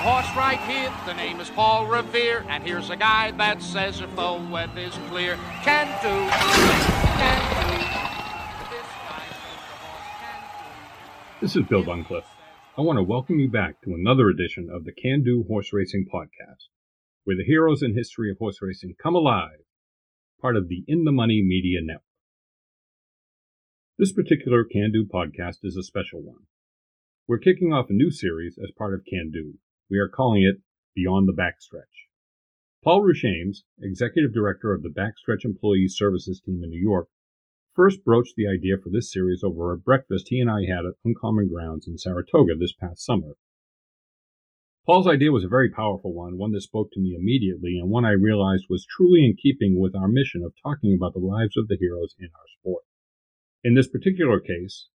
horse right here. The name is Paul Revere, and here's a guy that says if the is clear, can do, can do. This is Bill Duncliffe. I want to welcome you back to another edition of the Can Do Horse Racing Podcast, where the heroes in history of horse racing come alive, part of the In the Money Media Network. This particular Can Do podcast is a special one. We're kicking off a new series as part of Can Do. We are calling it Beyond the Backstretch. Paul Ruchames, Executive Director of the Backstretch Employee Services Team in New York, first broached the idea for this series over a breakfast he and I had at Uncommon Grounds in Saratoga this past summer. Paul's idea was a very powerful one, one that spoke to me immediately, and one I realized was truly in keeping with our mission of talking about the lives of the heroes in our sport. In this particular case,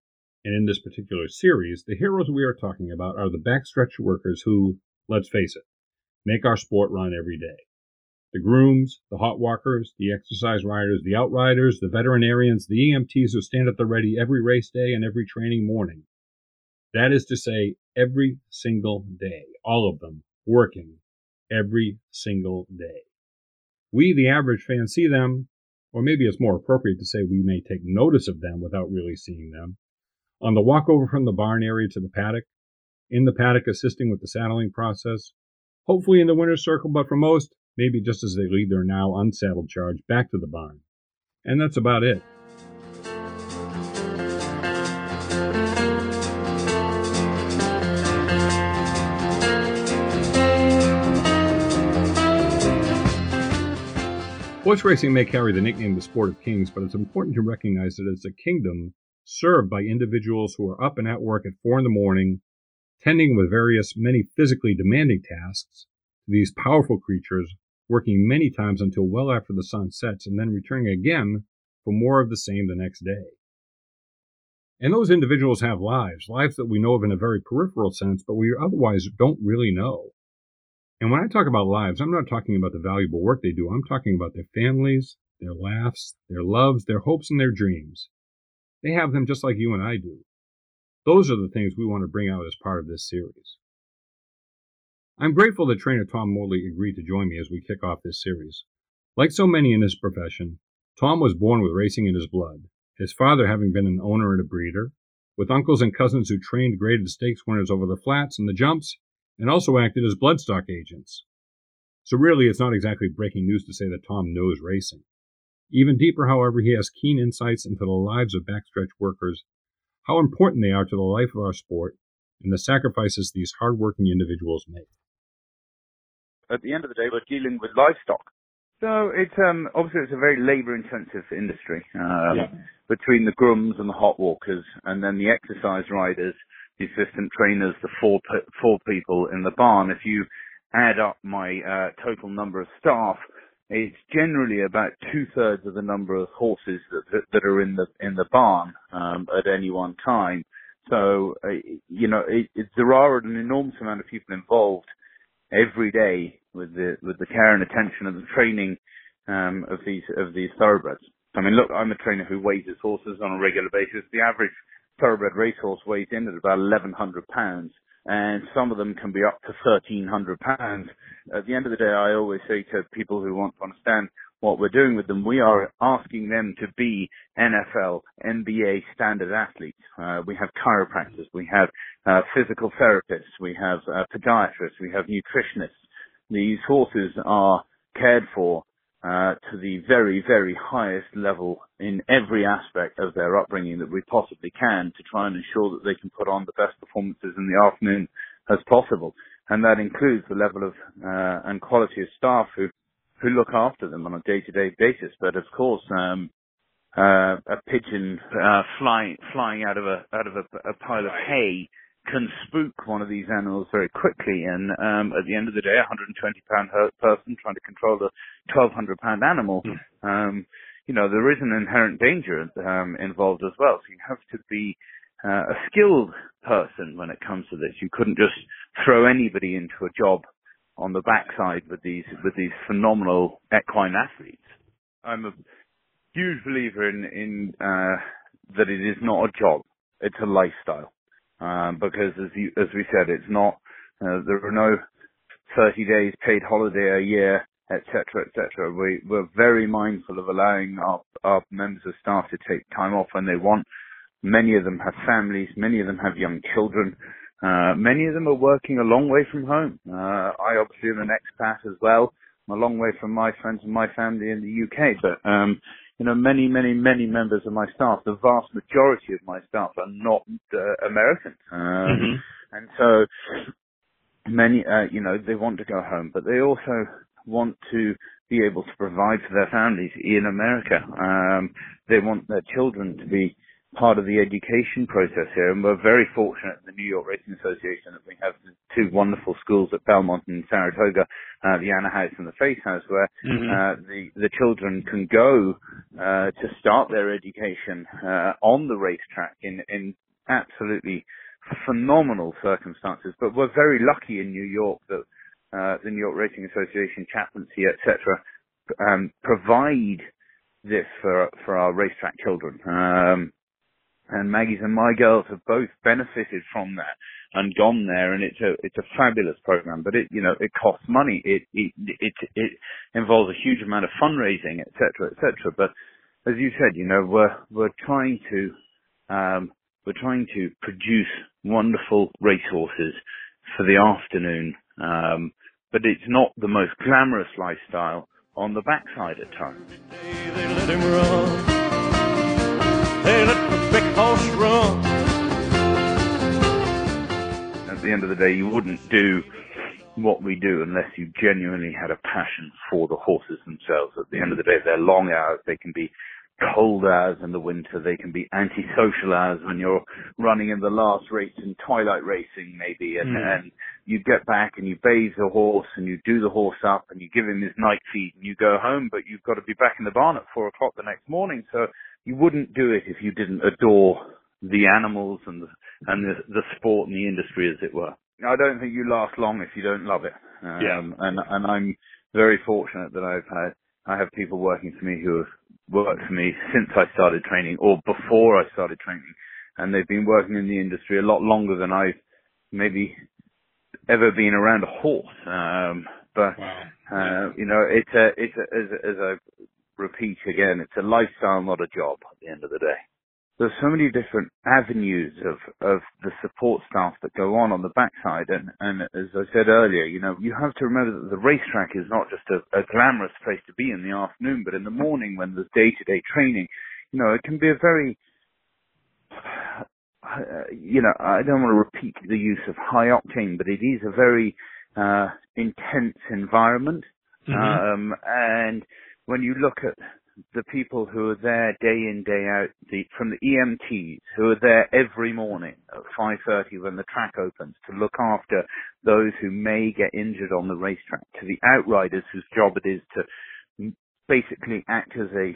and in this particular series, the heroes we are talking about are the backstretch workers who, let's face it, make our sport run every day. The grooms, the hot walkers, the exercise riders, the outriders, the veterinarians, the EMTs who stand at the ready every race day and every training morning. That is to say, every single day, all of them working every single day. We, the average fan, see them, or maybe it's more appropriate to say we may take notice of them without really seeing them, on the walk over from the barn area to the paddock, in the paddock assisting with the saddling process, hopefully in the winner's circle, but for most, maybe just as they lead their now unsaddled charge back to the barn. And that's about it. Horse racing may carry the nickname the sport of kings, but it's important to recognize that it's a kingdom served by individuals who are up and at work at four in the morning, tending with various, many physically demanding tasks to these powerful creatures, working many times until well after the sun sets, and then returning again for more of the same the next day. And those individuals have lives, lives that we know of in a very peripheral sense, but we otherwise don't really know. And when I talk about lives, I'm not talking about the valuable work they do. I'm talking about their families, their laughs, their loves, their hopes, and their dreams. They have them just like you and I do. Those are the things we want to bring out as part of this series. I'm grateful that trainer Tom Morley agreed to join me as we kick off this series. Like so many in this profession, Tom was born with racing in his blood, his father having been an owner and a breeder, with uncles and cousins who trained graded stakes winners over the flats and the jumps, and also acted as bloodstock agents. So really, it's not exactly breaking news to say that Tom knows racing. Even deeper, however, he has keen insights into the lives of backstretch workers, how important they are to the life of our sport, and the sacrifices these hardworking individuals make. At the end of the day, we're dealing with livestock. So it's um, obviously it's a very labour-intensive industry um, Yeah. between the grooms and the hot walkers, and then the exercise riders, the assistant trainers, the four pe- four people in the barn. If you add up my uh, total number of staff, it's generally about two thirds of the number of horses that, that, that are in the in the barn um, at any one time. So uh, you know, it, it, there are an enormous amount of people involved every day with the with the care and attention and the training um, of these of these thoroughbreds. I mean, look, I'm a trainer who weighs his horses on a regular basis. The average thoroughbred racehorse weighs in at about 1,100 pounds, and some of them can be up to 1,300 pounds. At the end of the day, I always say to people who want to understand what we're doing with them, we are asking them to be NFL, NBA standard athletes. Uh, we have chiropractors, we have uh, physical therapists, we have uh, podiatrists, we have nutritionists. These horses are cared for uh, to the very, very highest level in every aspect of their upbringing that we possibly can to try and ensure that they can put on the best performances in the afternoon as possible. And that includes the level of uh, and quality of staff who who look after them on a day-to-day basis. But of course, um, uh, a pigeon uh, flying flying out of a out of a, a pile of hay can spook one of these animals very quickly. And um, at the end of the day, a 120 pound person trying to control a 1200 pound animal, um, you know, there is an inherent danger um, involved as well. So you have to be uh, a skilled person when it comes to this. You couldn't just throw anybody into a job on the backside with these with these phenomenal equine athletes. I'm a huge believer in in uh, that it is not a job; it's a lifestyle. Um, because as you as we said, it's not uh, there are no 30 days paid holiday a year, etc., etc. We, we're very mindful of allowing our, our members of staff to take time off when they want. Many of them have families. Many of them have young children. Uh, many of them are working a long way from home. Uh, I obviously am an expat as well. I'm a long way from my friends and my family in the UK, but, um, you know, many, many, many members of my staff, the vast majority of my staff are not uh, American. Um, mm-hmm. And so many, uh, you know, they want to go home, but they also want to be able to provide for their families in America. Um, they want their children to be part of the education process here, and we're very fortunate in the New York Racing Association that we have two wonderful schools at Belmont and Saratoga, uh, the Anna House and the Face House, where mm-hmm. uh, the the children can go uh, to start their education uh, on the racetrack in in absolutely phenomenal circumstances. But we're very lucky in New York that uh, the New York Racing Association, chaplaincy, etc., um, provide this for for our racetrack children. Um, and Maggie's and my girls have both benefited from that and gone there, and it's a it's a fabulous program. But it you know it costs money. It it it, it involves a huge amount of fundraising, etc., etc. But as you said, you know we're we're trying to um, we're trying to produce wonderful racehorses for the afternoon. Um, but it's not the most glamorous lifestyle on the backside at times. They let him run. They let the big horse run. At the end of the day, you wouldn't do what we do unless you genuinely had a passion for the horses themselves. At the end of the day, they're long hours. They can be cold hours in the winter. They can be antisocial hours when you're running in the last race in twilight racing, maybe, and, mm. and you get back and you bathe the horse and you do the horse up and you give him his night feed and you go home, but you've got to be back in the barn at four o'clock the next morning. So you wouldn't do it if you didn't adore the animals and the, and the, the sport and the industry, as it were. I don't think you last long if you don't love it. Um, yeah. And, and I'm very fortunate that I've had, I have people working for me who have worked for me since I started training or before I started training. And they've been working in the industry a lot longer than I've maybe ever been around a horse. Um, but, wow. uh, you know, it's a, it's a, as, as I repeat again, it's a lifestyle, not a job at the end of the day there's so many different avenues of, of the support staff that go on on the backside. And, and as I said earlier, you know, you have to remember that the racetrack is not just a, a glamorous place to be in the afternoon, but in the morning when there's day-to-day training, you know, it can be a very, you know, I don't want to repeat the use of high octane, but it is a very uh, intense environment. Mm-hmm. Um, and when you look at the people who are there day in, day out, the, from the EMTs who are there every morning at 5.30 when the track opens to look after those who may get injured on the racetrack, to the outriders whose job it is to basically act as a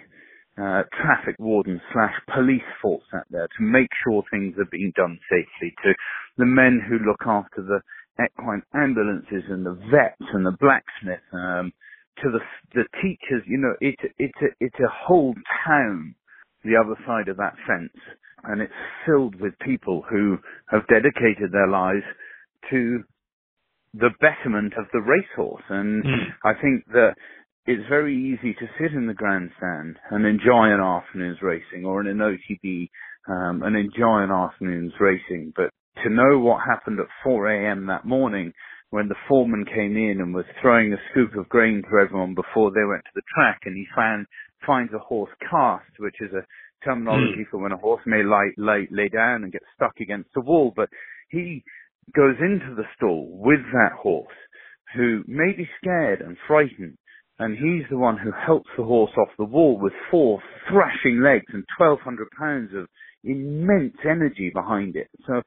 uh, traffic warden slash police force out there to make sure things are being done safely, to the men who look after the equine ambulances and the vets and the blacksmith, um, to the the teachers, you know, it it's a it's a whole town the other side of that fence, and it's filled with people who have dedicated their lives to the betterment of the racehorse. And mm. I think that it's very easy to sit in the grandstand and enjoy an afternoon's racing or in an OTB um, and enjoy an afternoon's racing, but to know what happened at 4 a.m. that morning when the foreman came in and was throwing a scoop of grain to everyone before they went to the track and he found, finds a horse cast, which is a terminology mm. for when a horse may lie, lay, lay down and get stuck against the wall, but he goes into the stall with that horse who may be scared and frightened and he's the one who helps the horse off the wall with four thrashing legs and 1200 pounds of immense energy behind it. So,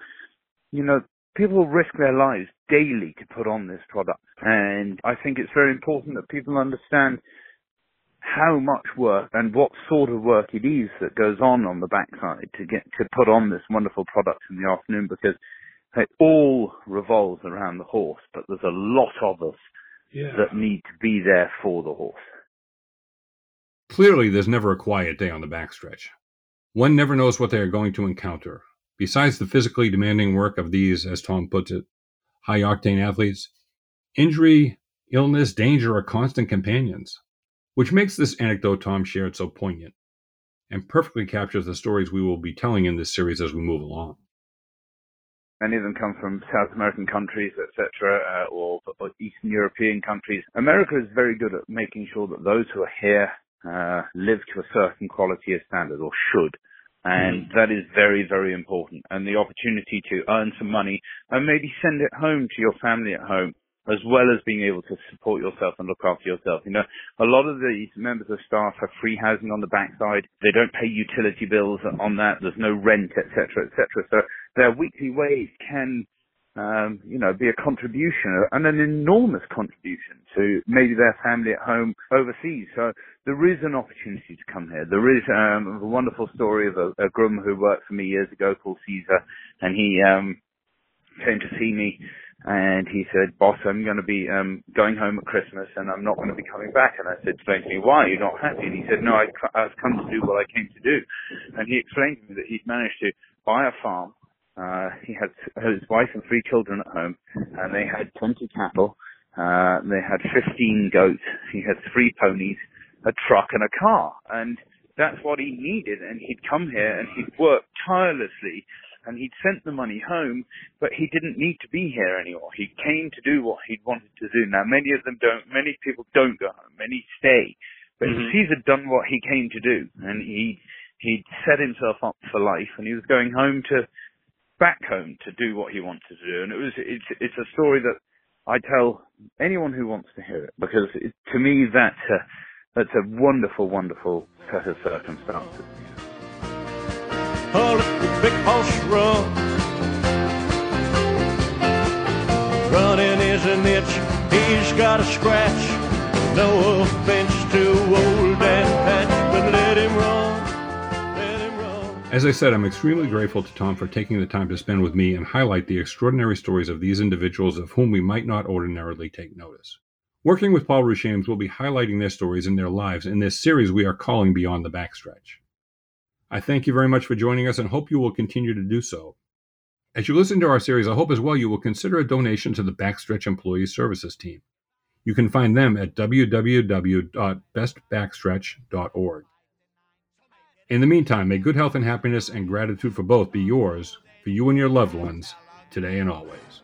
you know, people risk their lives daily to put on this product. And I think it's very important that people understand how much work and what sort of work it is that goes on on the backside to get to put on this wonderful product in the afternoon because it all revolves around the horse, but there's a lot of us yeah. that need to be there for the horse. Clearly, there's never a quiet day on the backstretch. One never knows what they are going to encounter, Besides the physically demanding work of these, as Tom puts it, high octane athletes, Injury, illness, danger are constant companions, which makes this anecdote Tom shared so poignant and perfectly captures the stories we will be telling in this series as we move along. Many of them come from South American countries, etc., uh, or, or, Eastern European countries. America is very good at making sure that those who are here uh, live to a certain quality of standard, or should. And mm. that is very, very important. And the opportunity to earn some money and maybe send it home to your family at home as well as being able to support yourself and look after yourself. You know, a lot of these members of staff have free housing on the backside. They don't pay utility bills on that. There's no rent, etc., etc. So their weekly wage can, um, you know, be a contribution and an enormous contribution to maybe their family at home overseas. So there is an opportunity to come here. There is um, a wonderful story of a, a groom who worked for me years ago called Caesar, and he um, came to see me and he said, boss, I'm going to be um, going home at Christmas and I'm not going to be coming back. And I said, explain to me why, you're not happy. And he said, no, I, I've come to do what I came to do. And he explained to me that he'd managed to buy a farm. Uh, he had his wife and three children at home and they had 20 cattle. Uh, they had 15 goats. He had three ponies, a truck and a car. And that's what he needed. And he'd come here and he'd worked tirelessly and he'd sent the money home, but he didn't need to be here anymore. He came to do what he'd wanted to do. Now, many of them don't, many people don't go home, many stay. But mm-hmm. Caesar done what he came to do, and he he'd set himself up for life, and he was going home to back home to do what he wanted to do. And it was it's it's a story that I tell anyone who wants to hear it because it, to me that's a that's a wonderful, wonderful set of circumstances oh, let big horse run. Running is an itch, he's got a scratch. No offense As I said, I'm extremely grateful to Tom for taking the time to spend with me and highlight the extraordinary stories of these individuals of whom we might not ordinarily take notice. Working with Paul Ruchames, we'll be highlighting their stories and their lives in this series we are calling Beyond the Backstretch. I thank you very much for joining us and hope you will continue to do so. As you listen to our series, I hope as well you will consider a donation to the Backstretch Employee Services Team. You can find them at www.bestbackstretch.org. In the meantime, may good health and happiness and gratitude for both be yours, for you and your loved ones, today and always.